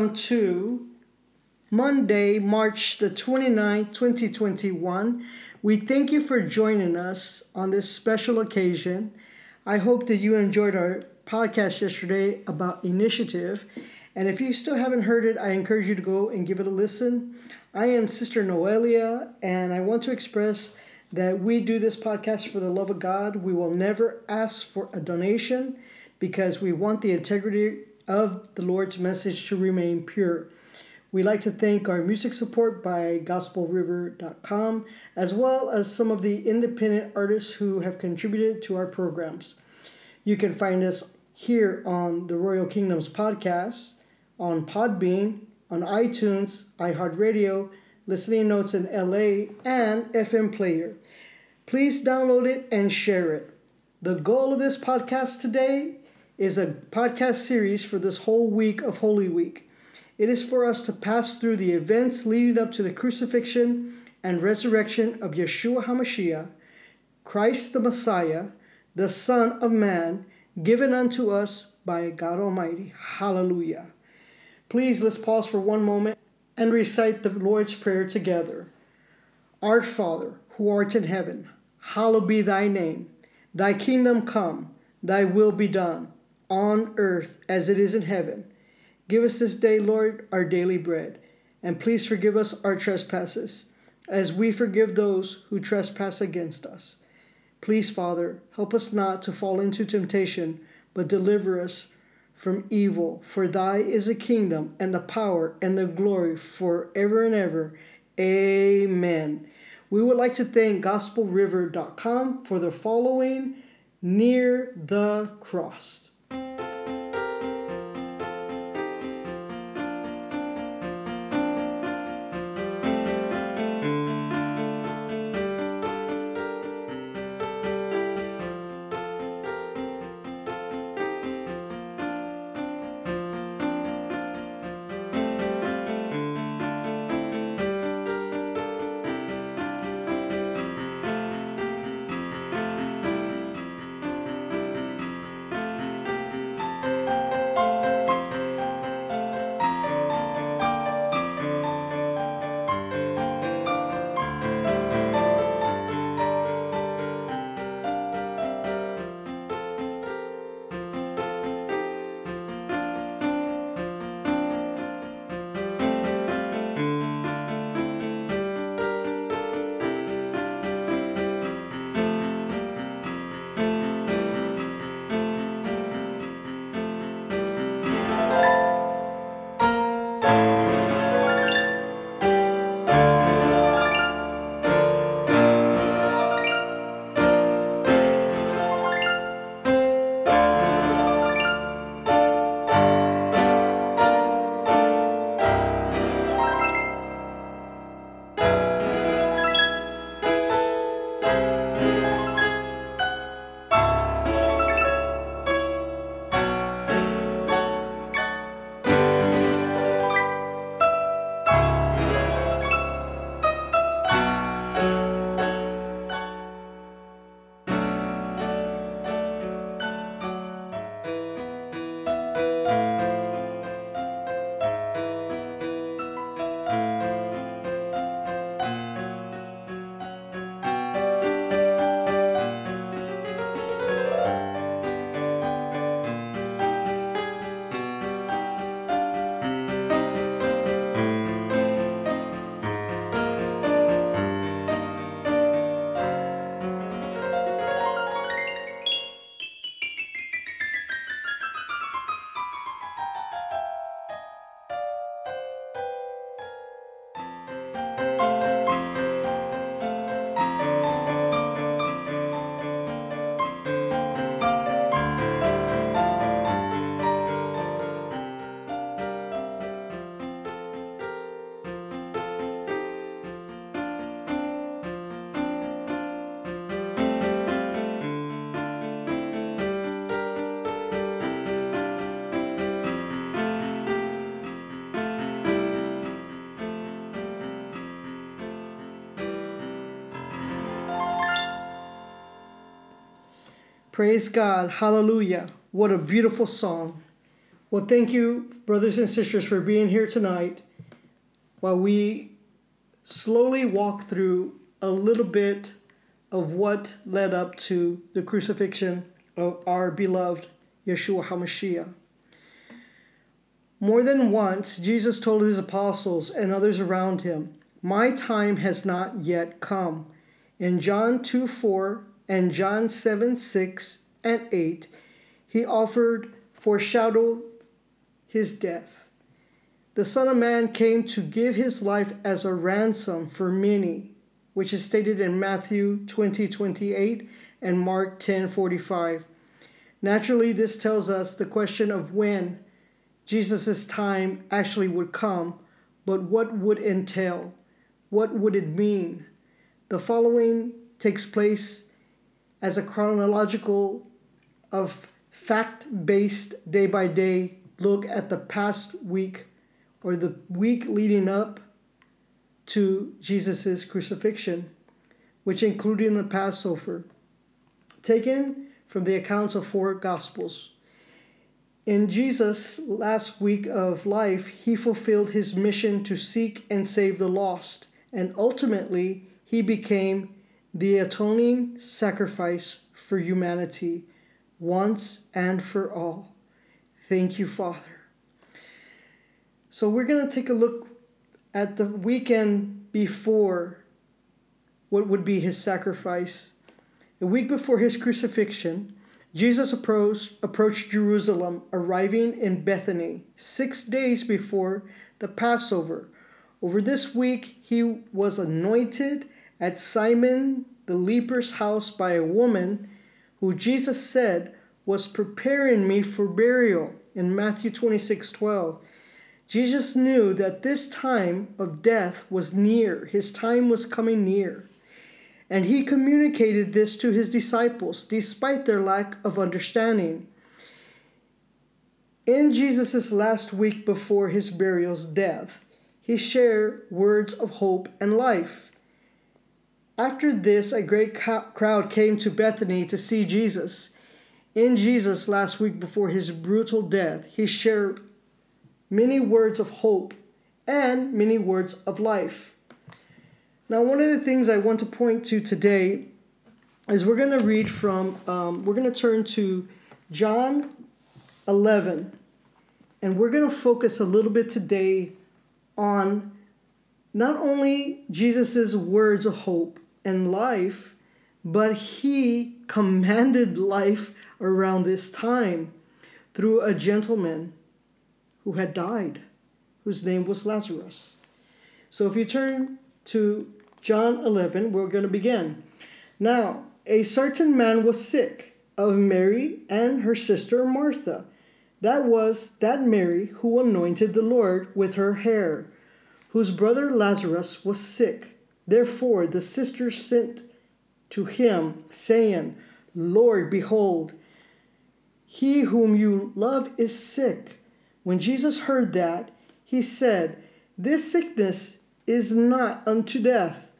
welcome to Monday, March the 29th, 2021. We thank you for joining us on this special occasion. I hope that you enjoyed our podcast yesterday about initiative. And if you still haven't heard it, I encourage you to go and give it a listen. I am Sister Noelia, and I want to express that we do this podcast for the love of God. We will never ask for a donation because we want the integrity of the Lord's message to remain pure. We'd like to thank our music support by gospelriver.com, as well as some of the independent artists who have contributed to our programs. You can find us here on the Royal Kingdoms podcast, on Podbean, on iTunes, iHeartRadio, Listening Notes in LA, and FM Player. Please download it and share it. The goal of this podcast today is a podcast series for this whole week of Holy Week. It is for us to pass through the events leading up to the crucifixion and resurrection of Yeshua HaMashiach, Christ the Messiah, the Son of Man, given unto us by God Almighty. Hallelujah. Please let's pause for one moment and recite the Lord's Prayer together. Our Father, who art in heaven, hallowed be thy name. Thy kingdom come, thy will be done on earth as it is in heaven. Give us this day, Lord, our daily bread, and please forgive us our trespasses, as we forgive those who trespass against us. Please, Father, help us not to fall into temptation, but deliver us from evil. For thy is the kingdom, and the power, and the glory forever and ever. Amen. We would like to thank gospelriver.com for the following near the cross. Praise God. Hallelujah. What a beautiful song. Well, thank you, brothers and sisters, for being here tonight while we slowly walk through a little bit of what led up to the crucifixion of our beloved Yeshua HaMashiach. More than once, Jesus told his apostles and others around him, My time has not yet come. In John 2 4 and John 7 6 and 8, he offered foreshadow his death. The Son of Man came to give his life as a ransom for many, which is stated in Matthew 20 28 and Mark 10 45. Naturally, this tells us the question of when Jesus' time actually would come, but what would entail? What would it mean? The following takes place as a chronological of fact-based day by day look at the past week or the week leading up to Jesus' crucifixion, which included the Passover, taken from the accounts of four Gospels. In Jesus' last week of life, he fulfilled his mission to seek and save the lost, and ultimately, he became the atoning sacrifice for humanity once and for all. Thank you, Father. So, we're going to take a look at the weekend before what would be his sacrifice. The week before his crucifixion, Jesus approached, approached Jerusalem, arriving in Bethany six days before the Passover. Over this week, he was anointed at Simon the leper's house by a woman who Jesus said was preparing me for burial in Matthew 26 12. Jesus knew that this time of death was near, his time was coming near. And he communicated this to his disciples despite their lack of understanding. In Jesus' last week before his burial's death, he shared words of hope and life. After this, a great crowd came to Bethany to see Jesus. In Jesus' last week before his brutal death, he shared many words of hope and many words of life. Now, one of the things I want to point to today is we're going to read from, um, we're going to turn to John 11, and we're going to focus a little bit today on not only Jesus' words of hope and life, but he commanded life around this time through a gentleman who had died, whose name was Lazarus. So if you turn to John 11, we're going to begin. Now, a certain man was sick of Mary and her sister Martha. That was that Mary who anointed the Lord with her hair, whose brother Lazarus was sick. Therefore the sisters sent to him, saying, Lord, behold, he whom you love is sick. When Jesus heard that, he said, This sickness is not unto death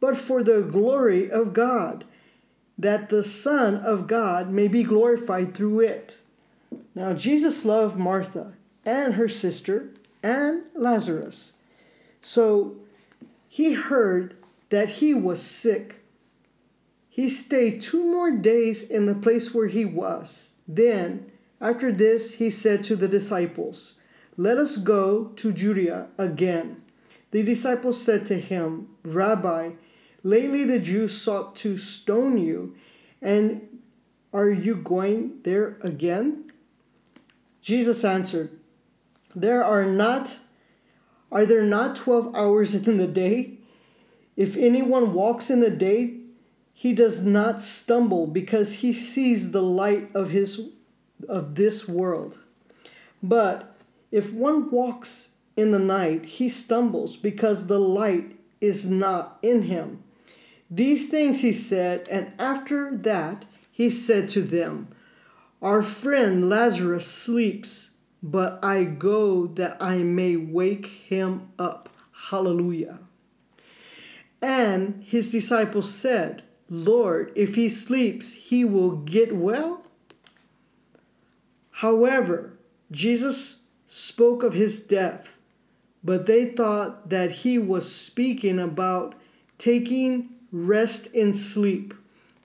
but for the glory of God, that the Son of God may be glorified through it. Now, Jesus loved Martha and her sister and Lazarus. So he heard that he was sick. He stayed two more days in the place where he was. Then, after this, he said to the disciples, Let us go to Judea again. The disciples said to him, Rabbi, Lately the Jews sought to stone you, and are you going there again? Jesus answered, There are not are there not 12 hours in the day? If anyone walks in the day, he does not stumble because he sees the light of his of this world. But if one walks in the night, he stumbles because the light is not in him. These things he said, and after that he said to them, Our friend Lazarus sleeps, but I go that I may wake him up. Hallelujah. And his disciples said, Lord, if he sleeps, he will get well. However, Jesus spoke of his death, but they thought that he was speaking about taking rest in sleep.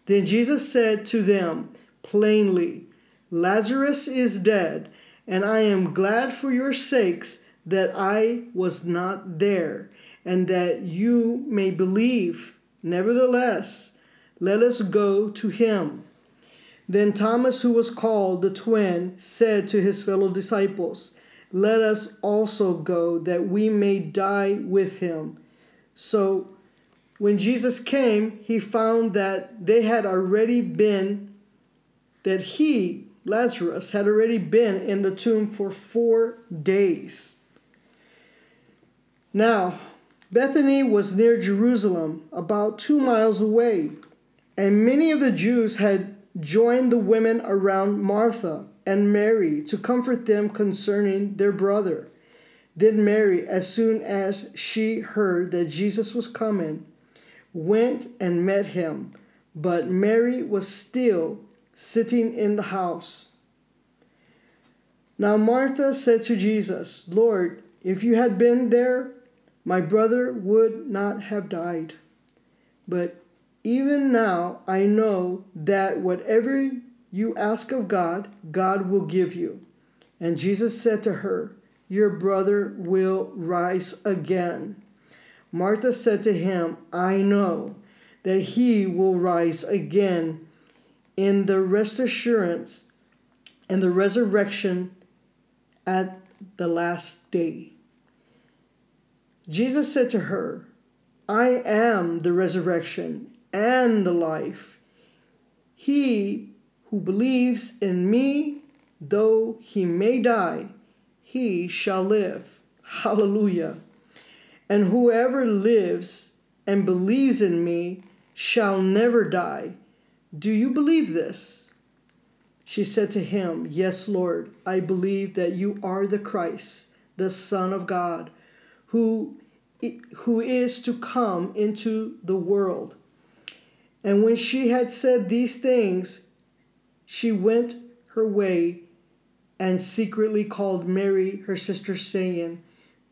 Then Jesus said to them plainly, Lazarus is dead, and I am glad for your sakes that I was not there, and that you may believe. Nevertheless, let us go to him. Then Thomas, who was called the twin, said to his fellow disciples, Let us also go, that we may die with him. So when Jesus came, he found that they had already been, that he, Lazarus, had already been in the tomb for four days. Now, Bethany was near Jerusalem, about two miles away, and many of the Jews had joined the women around Martha and Mary to comfort them concerning their brother. Then Mary, as soon as she heard that Jesus was coming, went and met him, but Mary was still sitting in the house. Now Martha said to Jesus, Lord, if you had been there, my brother would not have died. But even now I know that whatever you ask of God, God will give you. And Jesus said to her, Your brother will rise again. Martha said to him, I know that he will rise again in the rest assurance and the resurrection at the last day. Jesus said to her, I am the resurrection and the life. He who believes in me, though he may die, he shall live. Hallelujah. And whoever lives and believes in me shall never die. Do you believe this? She said to him, Yes, Lord, I believe that you are the Christ, the Son of God, who, who is to come into the world. And when she had said these things, she went her way and secretly called Mary, her sister, saying,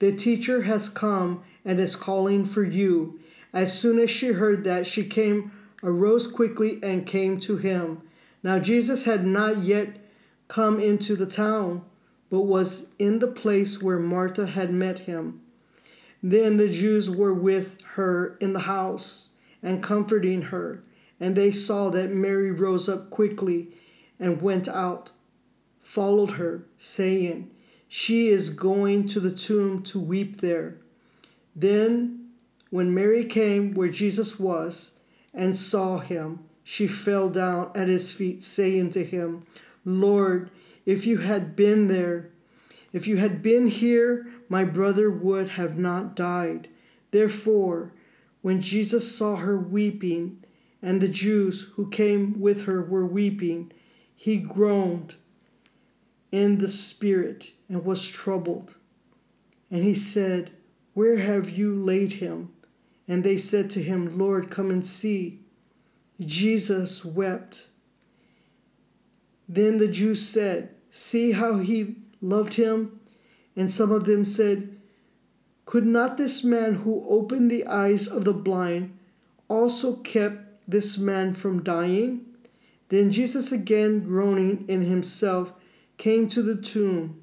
the teacher has come and is calling for you. As soon as she heard that, she came, arose quickly, and came to him. Now Jesus had not yet come into the town, but was in the place where Martha had met him. Then the Jews were with her in the house and comforting her, and they saw that Mary rose up quickly and went out, followed her, saying, she is going to the tomb to weep there. Then, when Mary came where Jesus was and saw him, she fell down at his feet, saying to him, Lord, if you had been there, if you had been here, my brother would have not died. Therefore, when Jesus saw her weeping, and the Jews who came with her were weeping, he groaned in the spirit and was troubled. And he said, Where have you laid him? And they said to him, Lord, come and see. Jesus wept. Then the Jews said, See how he loved him? And some of them said, Could not this man who opened the eyes of the blind also kept this man from dying? Then Jesus, again groaning in himself, came to the tomb.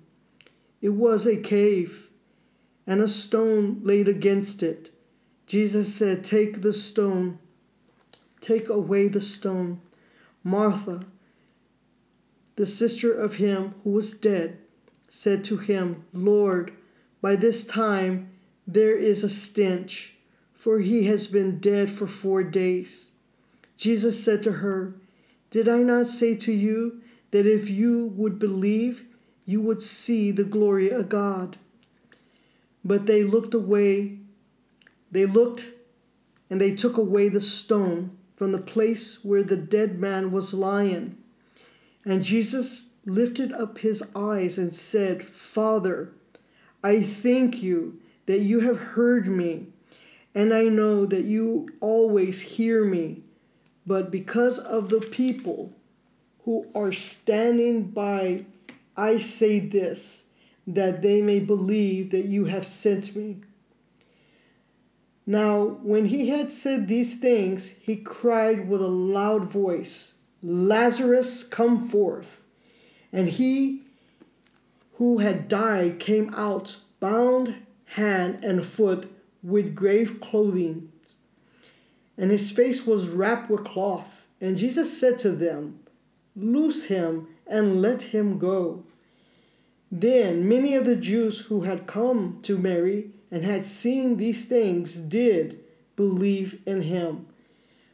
It was a cave, and a stone laid against it. Jesus said, Take the stone, take away the stone. Martha, the sister of him who was dead, said to him, Lord, by this time there is a stench, for he has been dead for four days. Jesus said to her, Did I not say to you that if you would believe, you would see the glory of God. But they looked away, they looked and they took away the stone from the place where the dead man was lying. And Jesus lifted up his eyes and said, Father, I thank you that you have heard me, and I know that you always hear me. But because of the people who are standing by I say this, that they may believe that you have sent me. Now, when he had said these things, he cried with a loud voice, Lazarus, come forth. And he who had died came out, bound hand and foot with grave clothing, and his face was wrapped with cloth. And Jesus said to them, Loose him and let him go. Then many of the Jews who had come to Mary and had seen these things did believe in him.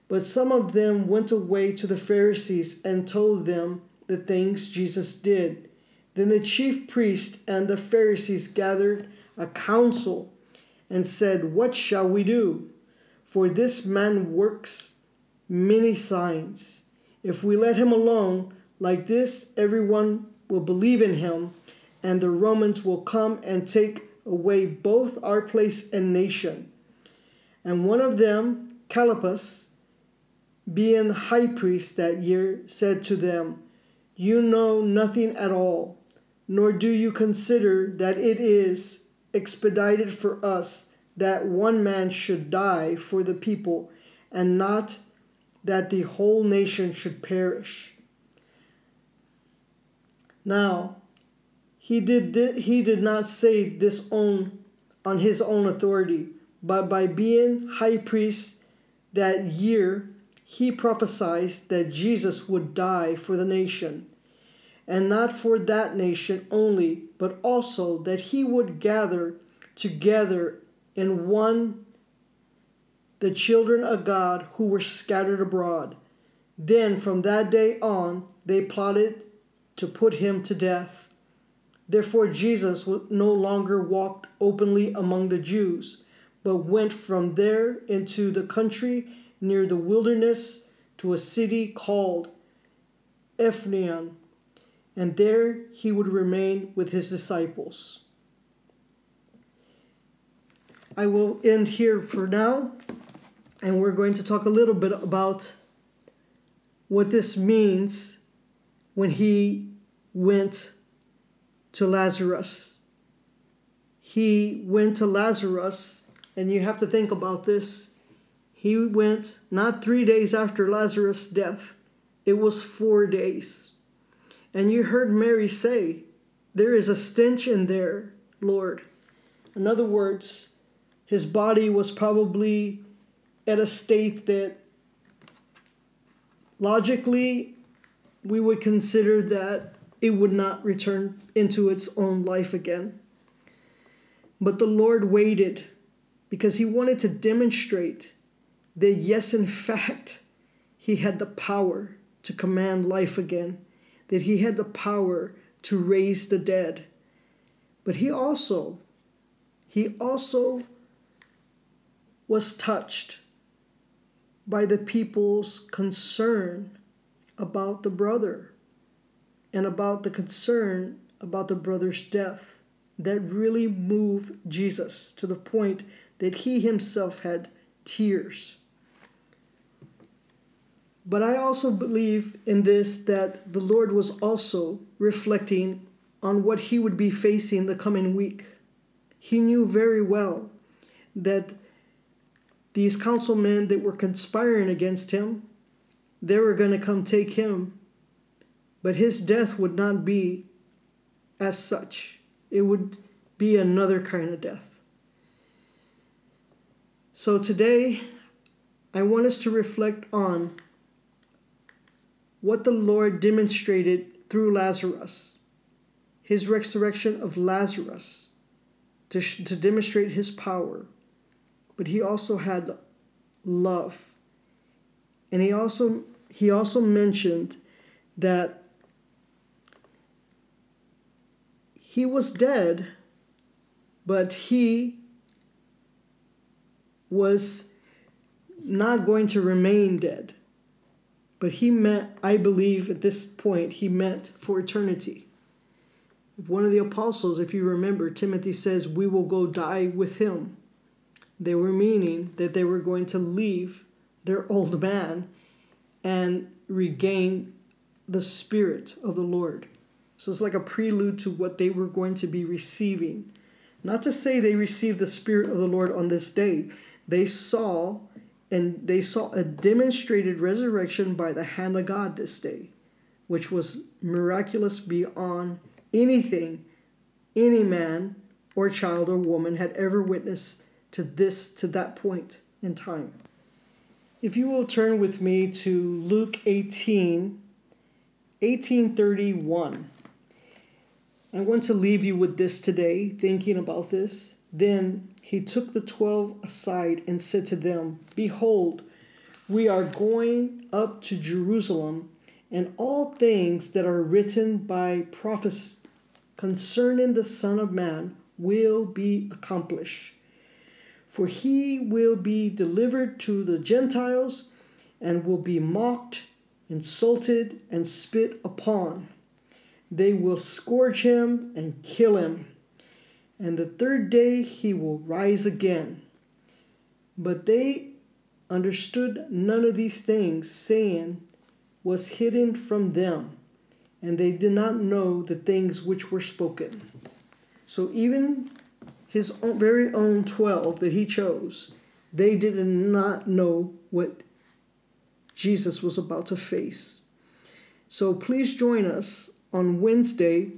But some of them went away to the Pharisees and told them the things Jesus did. Then the chief priest and the Pharisees gathered a council and said, What shall we do? For this man works many signs. If we let him alone like this, everyone will believe in him, and the Romans will come and take away both our place and nation. And one of them, Caiaphas, being high priest that year, said to them, You know nothing at all, nor do you consider that it is expedited for us that one man should die for the people, and not that the whole nation should perish. Now, he did he did not say this on on his own authority, but by being high priest that year, he prophesied that Jesus would die for the nation, and not for that nation only, but also that he would gather together in one the children of God who were scattered abroad. Then from that day on, they plotted to put him to death. Therefore, Jesus no longer walked openly among the Jews, but went from there into the country near the wilderness to a city called Ephraim, and there he would remain with his disciples. I will end here for now, and we're going to talk a little bit about what this means when he went to Lazarus. He went to Lazarus, and you have to think about this. He went not three days after Lazarus' death, it was four days. And you heard Mary say, There is a stench in there, Lord. In other words, his body was probably at a state that logically we would consider that it would not return into its own life again. But the Lord waited because he wanted to demonstrate that, yes, in fact, he had the power to command life again, that he had the power to raise the dead. But he also, he also was touched by the people's concern about the brother and about the concern about the brother's death that really moved Jesus to the point that he himself had tears. But I also believe in this that the Lord was also reflecting on what he would be facing the coming week. He knew very well that these councilmen that were conspiring against him, they were going to come take him but his death would not be as such, it would be another kind of death. So today, I want us to reflect on what the Lord demonstrated through Lazarus, his resurrection of Lazarus, to, to demonstrate his power. But he also had love. And he also he also mentioned that he was dead, but he was not going to remain dead. But he meant, I believe at this point, he meant for eternity. One of the apostles, if you remember, Timothy says, We will go die with him. They were meaning that they were going to leave their old man and regain the Spirit of the Lord. So it's like a prelude to what they were going to be receiving. Not to say they received the Spirit of the Lord on this day. They saw and they saw a demonstrated resurrection by the hand of God this day, which was miraculous beyond anything any man or child or woman had ever witnessed to this to that point in time. If you will turn with me to Luke 18 1831. I want to leave you with this today, thinking about this. Then he took the twelve aside and said to them, Behold, we are going up to Jerusalem, and all things that are written by prophets concerning the Son of Man will be accomplished. For he will be delivered to the Gentiles and will be mocked, insulted, and spit upon they will scourge him and kill him. And the third day he will rise again. But they understood none of these things, saying, was hidden from them, and they did not know the things which were spoken. So even his own, very own 12 that he chose, they did not know what Jesus was about to face. So please join us on Wednesday,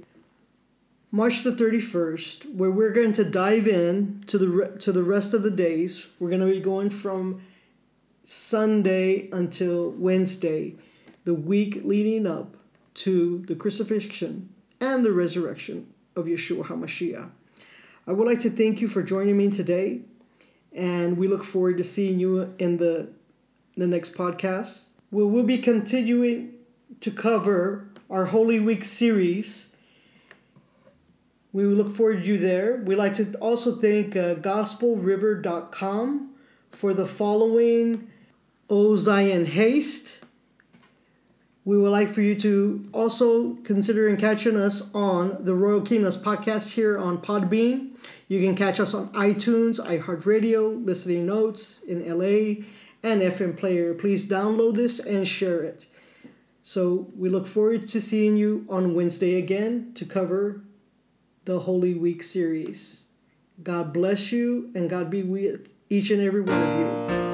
March the 31st, where we're going to dive in to the re- to the rest of the days. We're going to be going from Sunday until Wednesday, the week leading up to the crucifixion and the resurrection of Yeshua HaMashiach. I would like to thank you for joining me today, and we look forward to seeing you in the the next podcast. We will be continuing to cover our Holy Week series. We look forward to you there. We'd like to also thank uh, gospelriver.com for the following O Zion Haste. We would like for you to also consider catching us on the Royal Kingdoms podcast here on Podbean. You can catch us on iTunes, iHeartRadio, Listening Notes in LA, and FM Player. Please download this and share it. So we look forward to seeing you on Wednesday again to cover the Holy Week series. God bless you and God be with each and every one of you.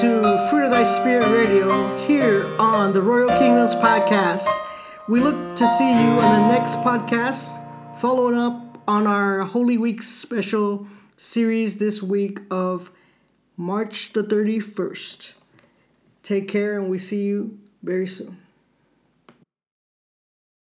To Fruit of Thy Spirit Radio here on the Royal Kingdoms Podcast. We look to see you on the next podcast, following up on our Holy Week special series this week of March the 31st. Take care, and we see you very soon.